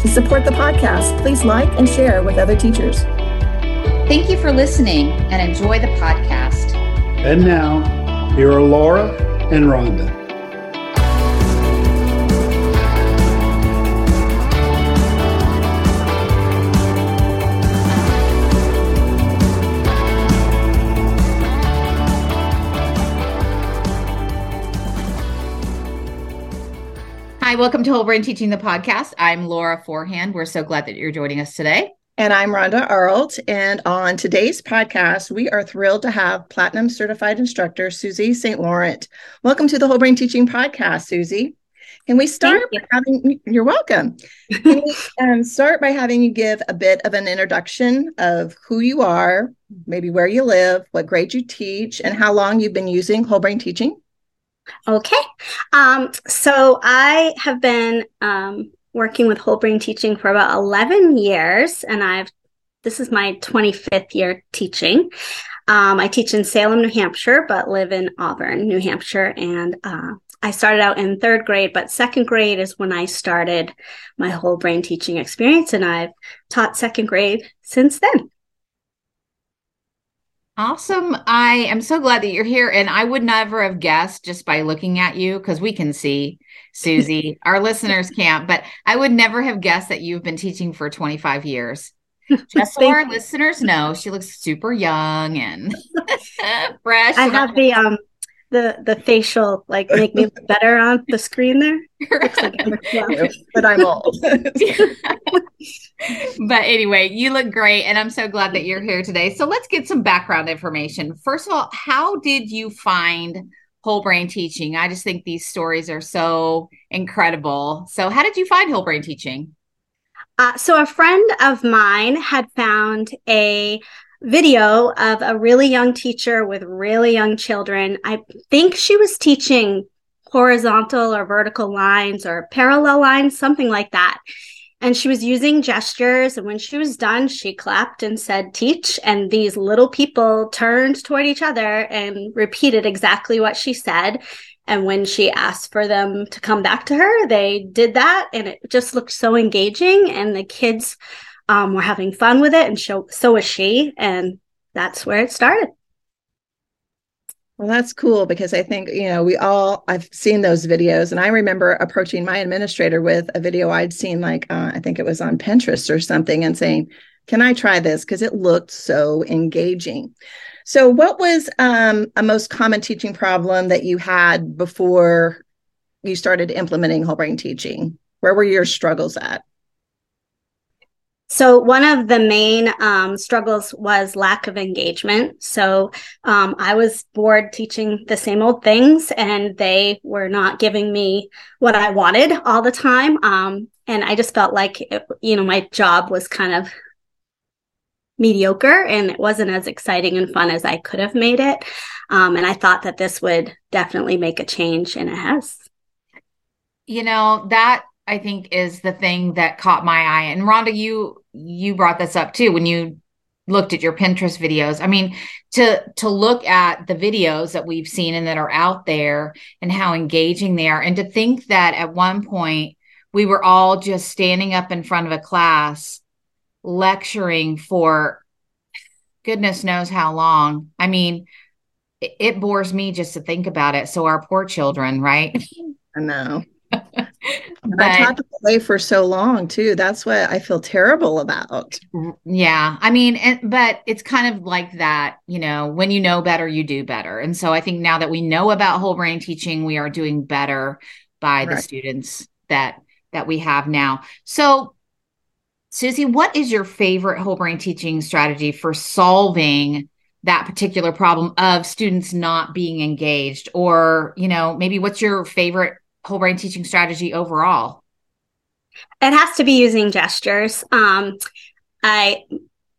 To support the podcast, please like and share with other teachers. Thank you for listening and enjoy the podcast. And now, here are Laura and Rhonda. Welcome to Whole Brain Teaching the podcast. I'm Laura Forehand. We're so glad that you're joining us today. And I'm Rhonda Arlt. And on today's podcast, we are thrilled to have Platinum Certified Instructor Suzi St. Laurent. Welcome to the Whole Brain Teaching Podcast, Suzi. Can we start you. by having you're welcome. Can we um, start by having you give a bit of an introduction of who you are, maybe where you live, what grade you teach, and how long you've been using whole brain teaching? Okay. Um, so I have been um, working with whole brain teaching for about 11 years, and I've this is my 25th year teaching. Um, I teach in Salem, New Hampshire, but live in Auburn, New Hampshire. And uh, I started out in third grade, but second grade is when I started my whole brain teaching experience, and I've taught second grade since then. Awesome. I am so glad that you're here. And I would never have guessed just by looking at you, because we can see Suzi. Our listeners can't, but I would never have guessed that you've been teaching for 25 years. Just so our listeners know, she looks super young and fresh. I have the um the the facial like make me look better on the screen there. Looks like I'm-. But I'm old. but anyway, you look great, and I'm so glad that you're here today. So let's get some background information. First of all, how did you find whole brain teaching? I just think these stories are so incredible. So, how did you find whole brain teaching? Uh, so a friend of mine had found a video of a really young teacher with really young children. I think she was teaching horizontal or vertical lines or parallel lines, something like that. And she was using gestures. And when she was done, she clapped and said, teach. And these little people turned toward each other and repeated exactly what she said. And when she asked for them to come back to her, they did that. And it just looked so engaging. And the kids um, were having fun with it. And so, so was she. And that's where it started. Well, that's cool because I think, you know, we all, I've seen those videos and I remember approaching my administrator with a video I'd seen, like, uh, I think it was on Pinterest or something, and saying, Can I try this? Because it looked so engaging. So, what was um, a most common teaching problem that you had before you started implementing whole brain teaching? Where were your struggles at? So one of the main um, struggles was lack of engagement. So um, I was bored teaching the same old things, and they were not giving me what I wanted all the time. Um, and I just felt like it, you know my job was kind of mediocre, and it wasn't as exciting and fun as I could have made it. Um, and I thought that this would definitely make a change, and it has. You know, that I think is the thing that caught my eye. And Rhonda, you you brought this up too when you looked at your Pinterest videos. I mean, to to look at the videos that we've seen and that are out there and how engaging they are, and to think that at one point we were all just standing up in front of a class lecturing for goodness knows how long. I mean, it, it bores me just to think about it. So our poor children, right? I know. But- I them away for so long too. That's what I feel terrible about. Yeah. I mean, and, but it's kind of like that, you know, when you know better, you do better. And so I think now that we know about whole brain teaching, we are doing better by the students that that we have now. So Suzi, what is your favorite whole brain teaching strategy for solving that particular problem of students not being engaged or, you know, maybe what's your favorite whole brain teaching strategy overall? It has to be using gestures. Um, I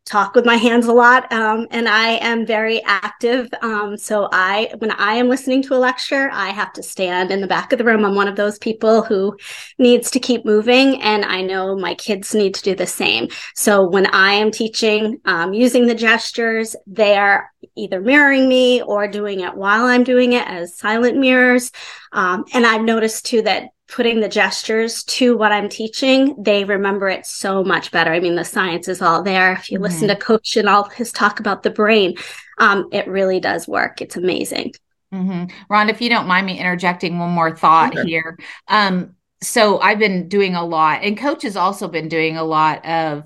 talk with my hands a lot um, and i am very active um, so i when i am listening to a lecture i have to stand in the back of the room. I'm one of those people who needs to keep moving and i know my kids need to do the same. So when i am teaching um, using the gestures they are either mirroring me or doing it while i'm doing it as silent mirrors um, and i've noticed too that putting the gestures to what I'm teaching, they remember it so much better. I mean, the science is all there. If you mm-hmm. listen to Coach and all his talk about the brain, um, it really does work. It's amazing. Mm-hmm. Ron, if you don't mind me interjecting one more thought sure. here. Um, so I've been doing a lot, and Coach has also been doing a lot of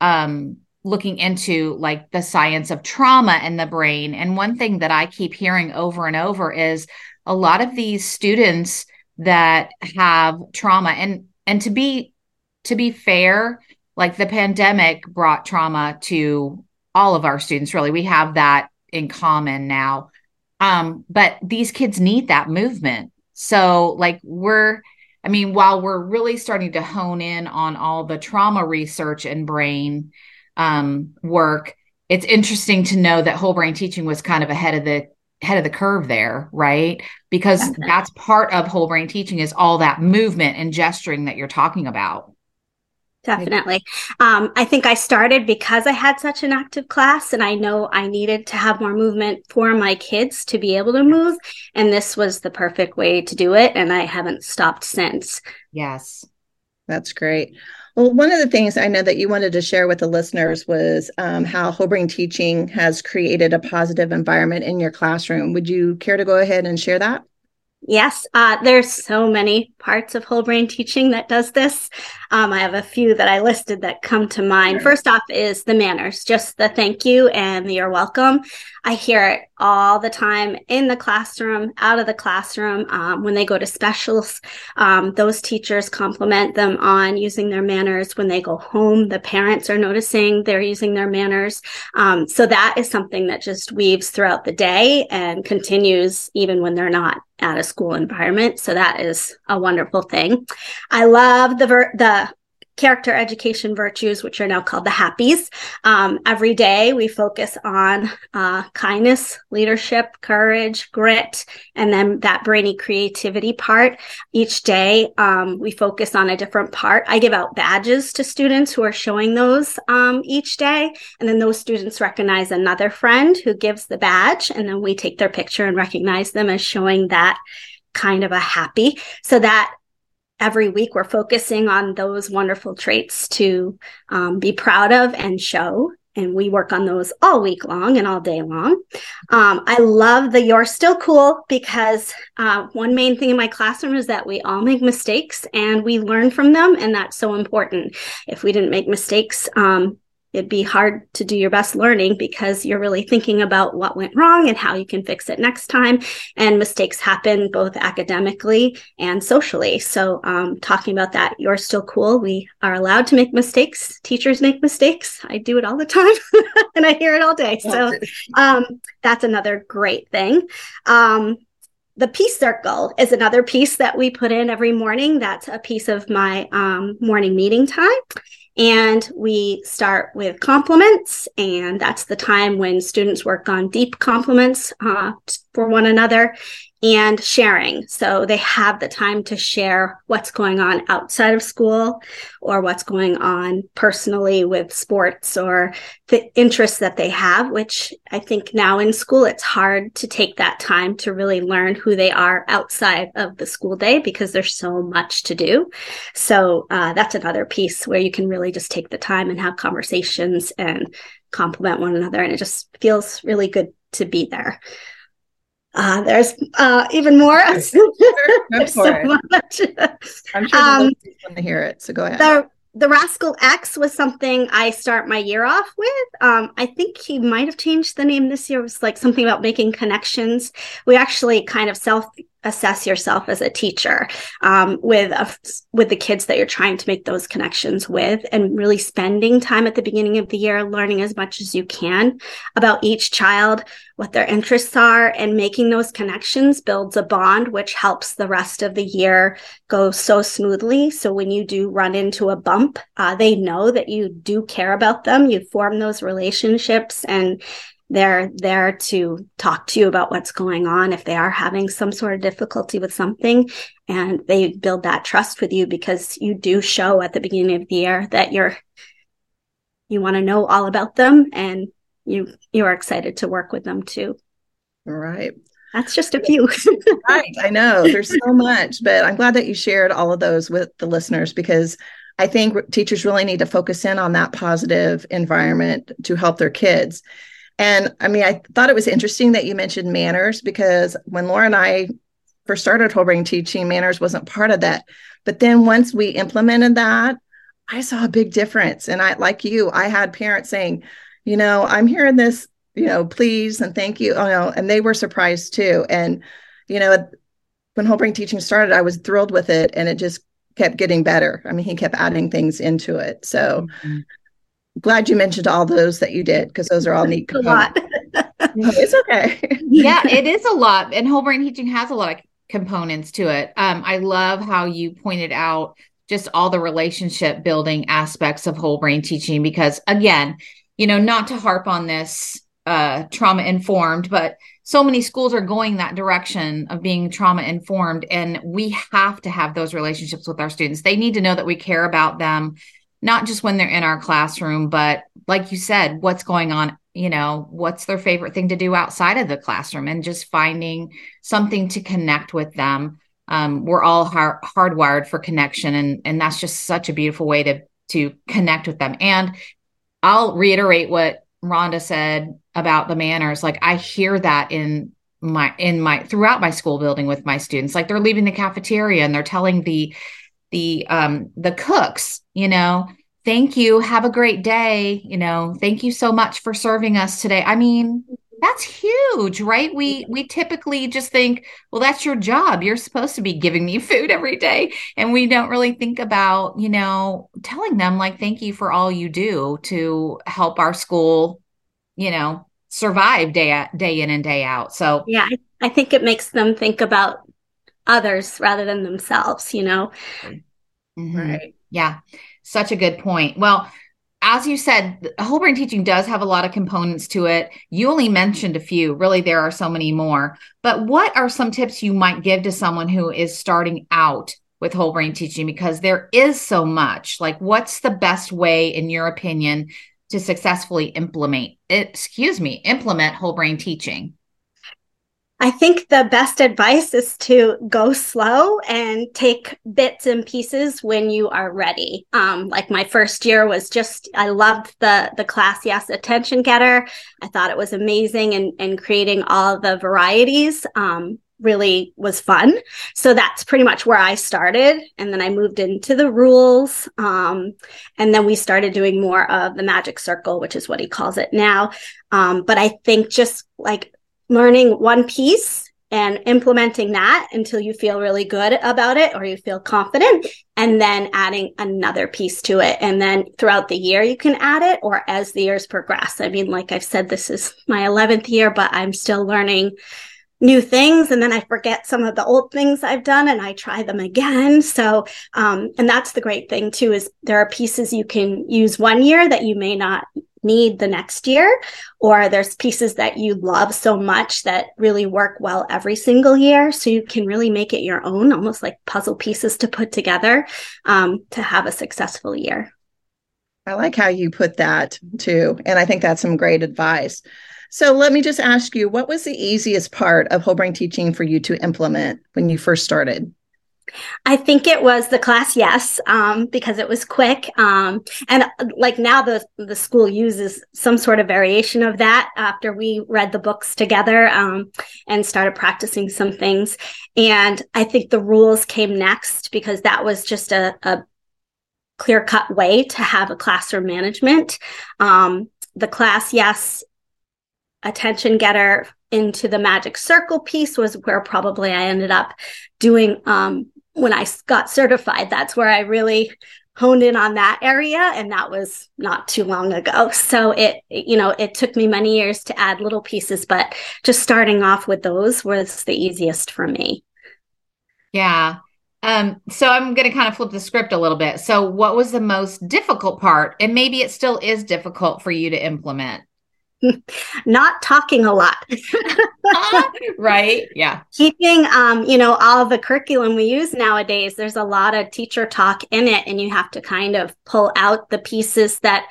um, looking into like the science of trauma in the brain. And one thing that I keep hearing over and over is a lot of these students that have trauma. And and to be to be fair like the pandemic brought trauma to all of our students really. We have that in common now. Um but these kids need that movement. So like we're i mean while we're really starting to hone in on all the trauma research and brain um work it's interesting to know that whole brain teaching was kind of ahead of the head of the curve there, right? Because Definitely. that's part of whole brain teaching is all that movement and gesturing that you're talking about. Definitely. Um, I think I started because I had such an active class and I know I needed to have more movement for my kids to be able to move. And this was the perfect way to do it. And I haven't stopped since. Yes. That's great. Well, one of the things I know that you wanted to share with the listeners was um, how whole brain teaching has created a positive environment in your classroom. Would you care to go ahead and share that? Yes, uh, there's so many parts of whole brain teaching that does this. Um, I have a few that I listed that come to mind. First off is the manners, just the thank you and the you're welcome. I hear it all the time in the classroom, out of the classroom, um, when they go to specials. Um, those teachers compliment them on using their manners. When they go home, the parents are noticing they're using their manners. Um, so that is something that just weaves throughout the day and continues even when they're not at a school environment. So that is a wonderful thing. I love the ver- the character education virtues, which are now called the happies. Um, every day we focus on uh, kindness, leadership, courage, grit, and then that brainy creativity part. Each day um, we focus on a different part. I give out badges to students who are showing those um, each day. And then those students recognize another friend who gives the badge. And then we take their picture and recognize them as showing that kind of a happy so that every week we're focusing on those wonderful traits to um, be proud of and show and we work on those all week long and all day long. Um, I love the You're Still Cool because uh, one main thing in my classroom is that we all make mistakes and we learn from them, and that's so important. If we didn't make mistakes, um, it'd be hard to do your best learning because you're really thinking about what went wrong and how you can fix it next time. And mistakes happen both academically and socially. So, um, talking about that, you're still cool. We are allowed to make mistakes. Teachers make mistakes. I do it all the time and I hear it all day. So, um, that's another great thing. Um, the peace circle is another piece that we put in every morning. That's a piece of my um, morning meeting time. And we start with compliments, and that's the time when students work on deep compliments uh, for one another and sharing. So they have the time to share what's going on outside of school or what's going on personally with sports or the interests that they have, which I think now in school, it's hard to take that time to really learn who they are outside of the school day because there's so much to do. So uh, that's another piece where you can really just take the time and have conversations and compliment one another. And it just feels really good to be there. Uh, there's uh, even more. so much. I'm sure um, want to hear it. So go ahead. The, the Rascal X was something I start my year off with. Um, I think he might have changed the name this year. It was like something about making connections. We actually kind of self assess yourself as a teacher um, with a, with the kids that you're trying to make those connections with and really spending time at the beginning of the year learning as much as you can about each child what their interests are and making those connections builds a bond which helps the rest of the year go so smoothly. So when you do run into a bump uh, they know that you do care about them. You form those relationships and they're there to talk to you about what's going on if they are having some sort of difficulty with something. And they build that trust with you because you do show at the beginning of the year that you're, you want to know all about them and you, you're excited to work with them too. All right. That's just a few. right. I know there's so much, but I'm glad that you shared all of those with the listeners because I think teachers really need to focus in on that positive environment to help their kids. And I mean, I thought it was interesting that you mentioned manners because when Laura and I first started whole brain teaching, manners wasn't part of that. But then once we implemented that, I saw a big difference. And I, like you, I had parents saying, you know, I'm hearing this, you know, please and thank you. Oh no, and they were surprised too. And, you know, when whole brain teaching started, I was thrilled with it and it just kept getting better. I mean, he kept adding things into it. So mm-hmm glad you mentioned all those that you did because those are all neat components. it's okay. yeah, it is a lot. And whole brain teaching has a lot of components to it. Um, I love how you pointed out just all the relationship building aspects of whole brain teaching because again, you know, not to harp on this uh, trauma informed, but so many schools are going that direction of being trauma informed and we have to have those relationships with our students. They need to know that we care about them not just when they're in our classroom, but like you said, what's going on, you know, what's their favorite thing to do outside of the classroom and just finding something to connect with them. Um, we're all hard, hardwired for connection and and that's just such a beautiful way to to connect with them. And I'll reiterate what Rhonda said about the manners. Like I hear that in my in my throughout my school building with my students. Like they're leaving the cafeteria and they're telling the the um the cooks you know thank you. Have a great day. You know thank you so much for serving us today. I mean that's huge right? We we typically just think well that's your job. You're supposed to be giving me food every day. And we don't really think about you know telling them like thank you for all you do to help our school you know survive day day in and day out. So yeah i think it makes them think about others rather than themselves, you know? Mm-hmm. Right. Yeah. Such a good point. Well, as you said, whole brain teaching does have a lot of components to it. You only mentioned a few. Really, there are so many more. But what are some tips you might give to someone who is starting out with whole brain teaching? Because there is so much. Like, what's the best way, in your opinion, to successfully implement? Excuse me, implement whole brain teaching. I think the best advice is to go slow and take bits and pieces when you are ready. Um, like my first year was just, I loved the the class yes attention getter. I thought it was amazing and and creating all the varieties. Um, really was fun. So that's pretty much where I started. And then I moved into the rules. Um, and then we started doing more of the magic circle, which is what he calls it now. Um, but I think just like learning one piece and implementing that until you feel really good about it or you feel confident and then adding another piece to it. And then throughout the year you can add it or as the years progress. I mean like i've said this is my 11th year but i'm still learning new things and then i forget some of the old things i've done and i try them again. So um, and that's the great thing too is there are pieces you can use one year that you may not need the next year, or there's pieces that you love so much that really work well every single year. So you can really make it your own, almost like puzzle pieces to put together um, to have a successful year. I like how you put that too. And I think that's some great advice. So let me just ask you what was the easiest part of whole brain teaching for you to implement when you first started? I think it was the class yes, um, because it was quick. Um, and like now the, the school uses some sort of variation of that after we read the books together, um, and started practicing some things. And I think the rules came next because that was just a, a clear cut way to have a classroom management. Um, the class yes, attention getter into the magic circle piece was where probably I ended up doing um, when I got certified. That's where I really honed in on that area and that was not too long ago. So it you know it took me many years to add little pieces but just starting off with those was the easiest for me. Yeah. Um so i'm going to kind of flip the script a little bit. So what was the most difficult part? And maybe it still is difficult for you to implement not talking a lot. Right? Yeah. Keeping um you know all the curriculum we use nowadays there's a lot of teacher talk in it and you have to kind of pull out the pieces that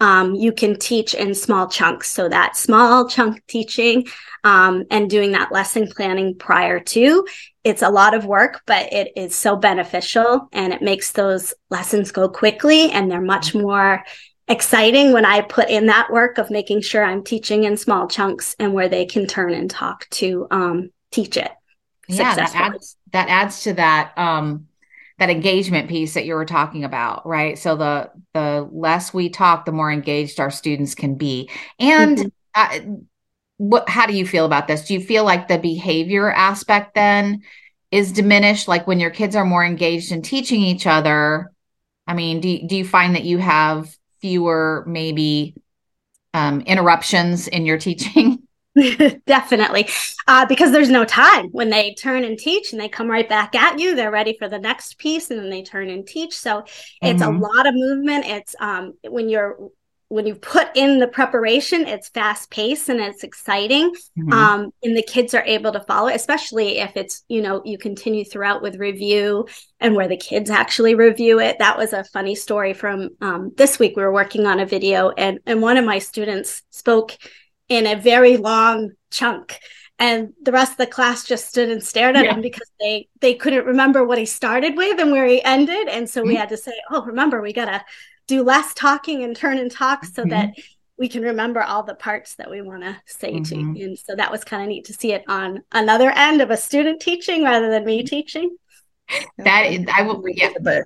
um, you can teach in small chunks. So that small chunk teaching um, and doing that lesson planning prior to it's a lot of work but it is so beneficial and it makes those lessons go quickly and they're much more exciting when I put in that work of making sure I'm teaching in small chunks and where they can turn and talk to um, teach it. Yeah, that adds that adds to that um, that engagement piece that you were talking about, right? So the the less we talk, the more engaged our students can be. And mm-hmm. uh, what? How do you feel about this? Do you feel like the behavior aspect then is diminished? Like when your kids are more engaged in teaching each other. I mean, do do you find that you have fewer maybe um, interruptions in your teaching? Definitely. Uh, because there's no time when they turn and teach and they come right back at you. They're ready for the next piece and then they turn and teach. So it's mm-hmm. a lot of movement. It's um, when you're when you put in the preparation, it's fast paced and it's exciting. Mm-hmm. Um, and the kids are able to follow, especially if it's, you know, you continue throughout with review and where the kids actually review it. That was a funny story from um, this week. We were working on a video and, and one of my students spoke in a very long chunk and the rest of the class just stood and stared at yeah. him because they they couldn't remember what he started with and where he ended and so mm-hmm. we had to say oh remember we gotta do less talking and turn and talk so mm-hmm. that we can remember all the parts that we want to say mm-hmm. to and so that was kind of neat to see it on another end of a student teaching rather than me teaching that is, I will, yeah.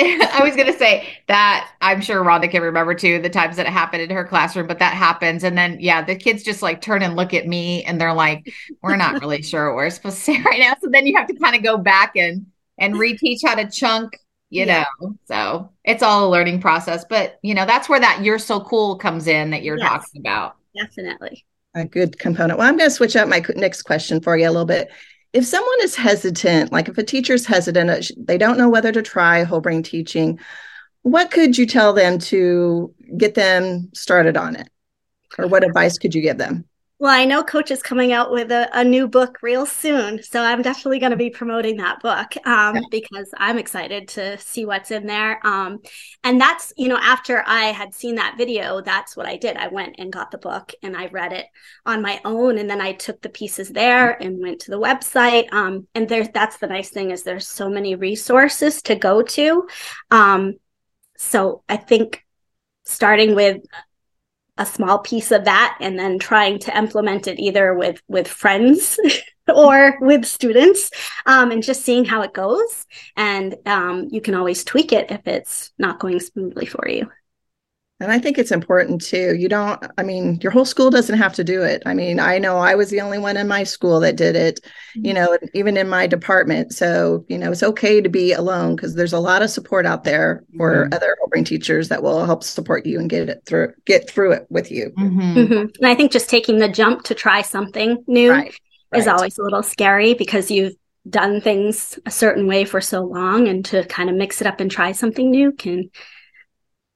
I was going to say that I'm sure Rhonda can remember too the times that it happened in her classroom, but that happens. And then, yeah, the kids just like turn and look at me and they're like, we're not really sure what we're supposed to say right now. So then you have to kind of go back and, and reteach how to chunk you yeah. know so it's all a learning process but you know that's where that you're so cool comes in that you're yes, talking about. Definitely. A good component. Well i'm going to switch up my next question for you a little bit. If someone is hesitant like if a teacher's hesitant uh, they don't know whether to try whole brain teaching what could you tell them to get them started on it? Or what advice could you give them well, I know Coach is coming out with a, a new book real soon. So I'm definitely going to be promoting that book um, yeah. because I'm excited to see what's in there. Um, and that's, you know, after I had seen that video, that's what I did. I went and got the book and I read it on my own. And then I took the pieces there and went to the website. Um, and there, that's the nice thing is there's so many resources to go to. Um, so I think starting with a small piece of that and then trying to implement it either with with friends or with students um, and just seeing how it goes. And um, you can always tweak it if it's not going smoothly for you and I think it's important too. You don't, I mean, your whole school doesn't have to do it. I mean, I know I was the only one in my school that did it, mm-hmm. you know, even in my department. So, you know, it's okay to be alone because there's a lot of support out there for mm-hmm. other brain teachers that will help support you and get it through, get through it with you. Mm-hmm. mm-hmm. And I think just taking the jump to try something new right. Right. is always a little scary because you've done things a certain way for so long and to kind of mix it up and try something new can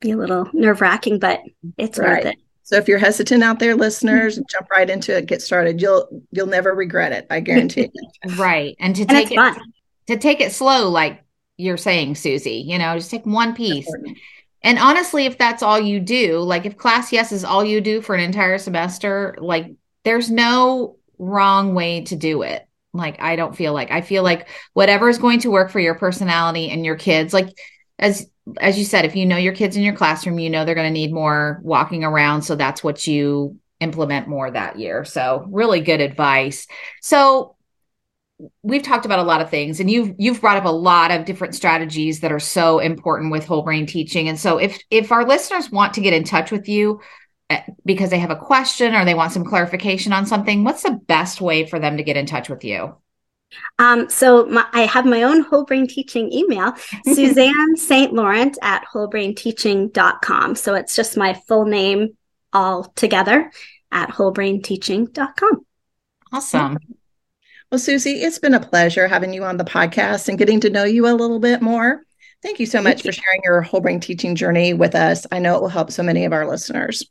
be a little nerve wracking, but it's right. worth it. So if you're hesitant out there, listeners, mm-hmm. jump right into it, get started. You'll you'll never regret it. I guarantee right. And to and take it fun. to take it slow, like you're saying, Suzi, you know, just take one piece. And honestly, if that's all you do, like if class yes is all you do for an entire semester, like there's no wrong way to do it. Like I don't feel like I feel like whatever is going to work for your personality and your kids, like as as you said, if you know your kids in your classroom, you know they're going to need more walking around. So that's what you implement more that year. So really good advice. So we've talked about a lot of things and you've you've brought up a lot of different strategies that are so important with whole brain teaching. And so if if our listeners want to get in touch with you, eh, because they have a question or they want some clarification on something, what's the best way for them to get in touch with you? Um, so my, I have my own whole brain teaching email, Suzanne St. Laurent at wholebrainteaching.com. So it's just my full name all together at wholebrainteaching.com. Awesome. Well, Suzi, it's been a pleasure having you on the podcast and getting to know you a little bit more. Thank you so much you. for sharing your whole brain teaching journey with us. I know it will help so many of our listeners.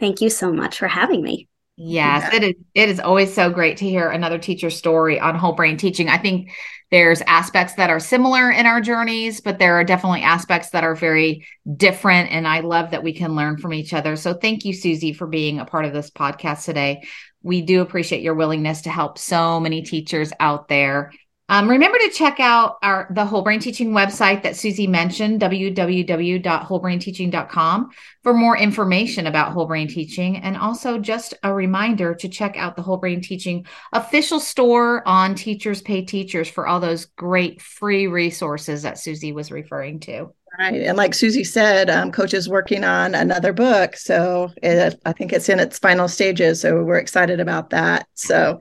Thank you so much for having me. Yes, yeah. it is. It is always so great to hear another teacher's story on whole brain teaching. I think there's aspects that are similar in our journeys, but there are definitely aspects that are very different. And I love that we can learn from each other. So thank you, Suzi, for being a part of this podcast today. We do appreciate your willingness to help so many teachers out there um, remember to check out our the whole brain teaching website that Suzi mentioned, www.wholebrainteaching.com, for more information about whole brain teaching. And also just a reminder to check out the whole brain teaching official store on Teachers Pay Teachers for all those great free resources that Suzi was referring to. Right. And like Suzi said, um, Coach is working on another book. So it, I think it's in its final stages. So we're excited about that. So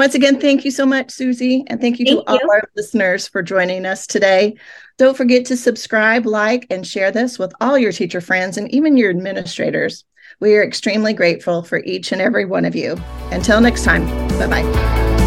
once again, thank you so much, Suzi. And thank you thank to you. all our listeners for joining us today. Don't forget to subscribe, like, and share this with all your teacher friends and even your administrators. We are extremely grateful for each and every one of you. Until next time, bye bye.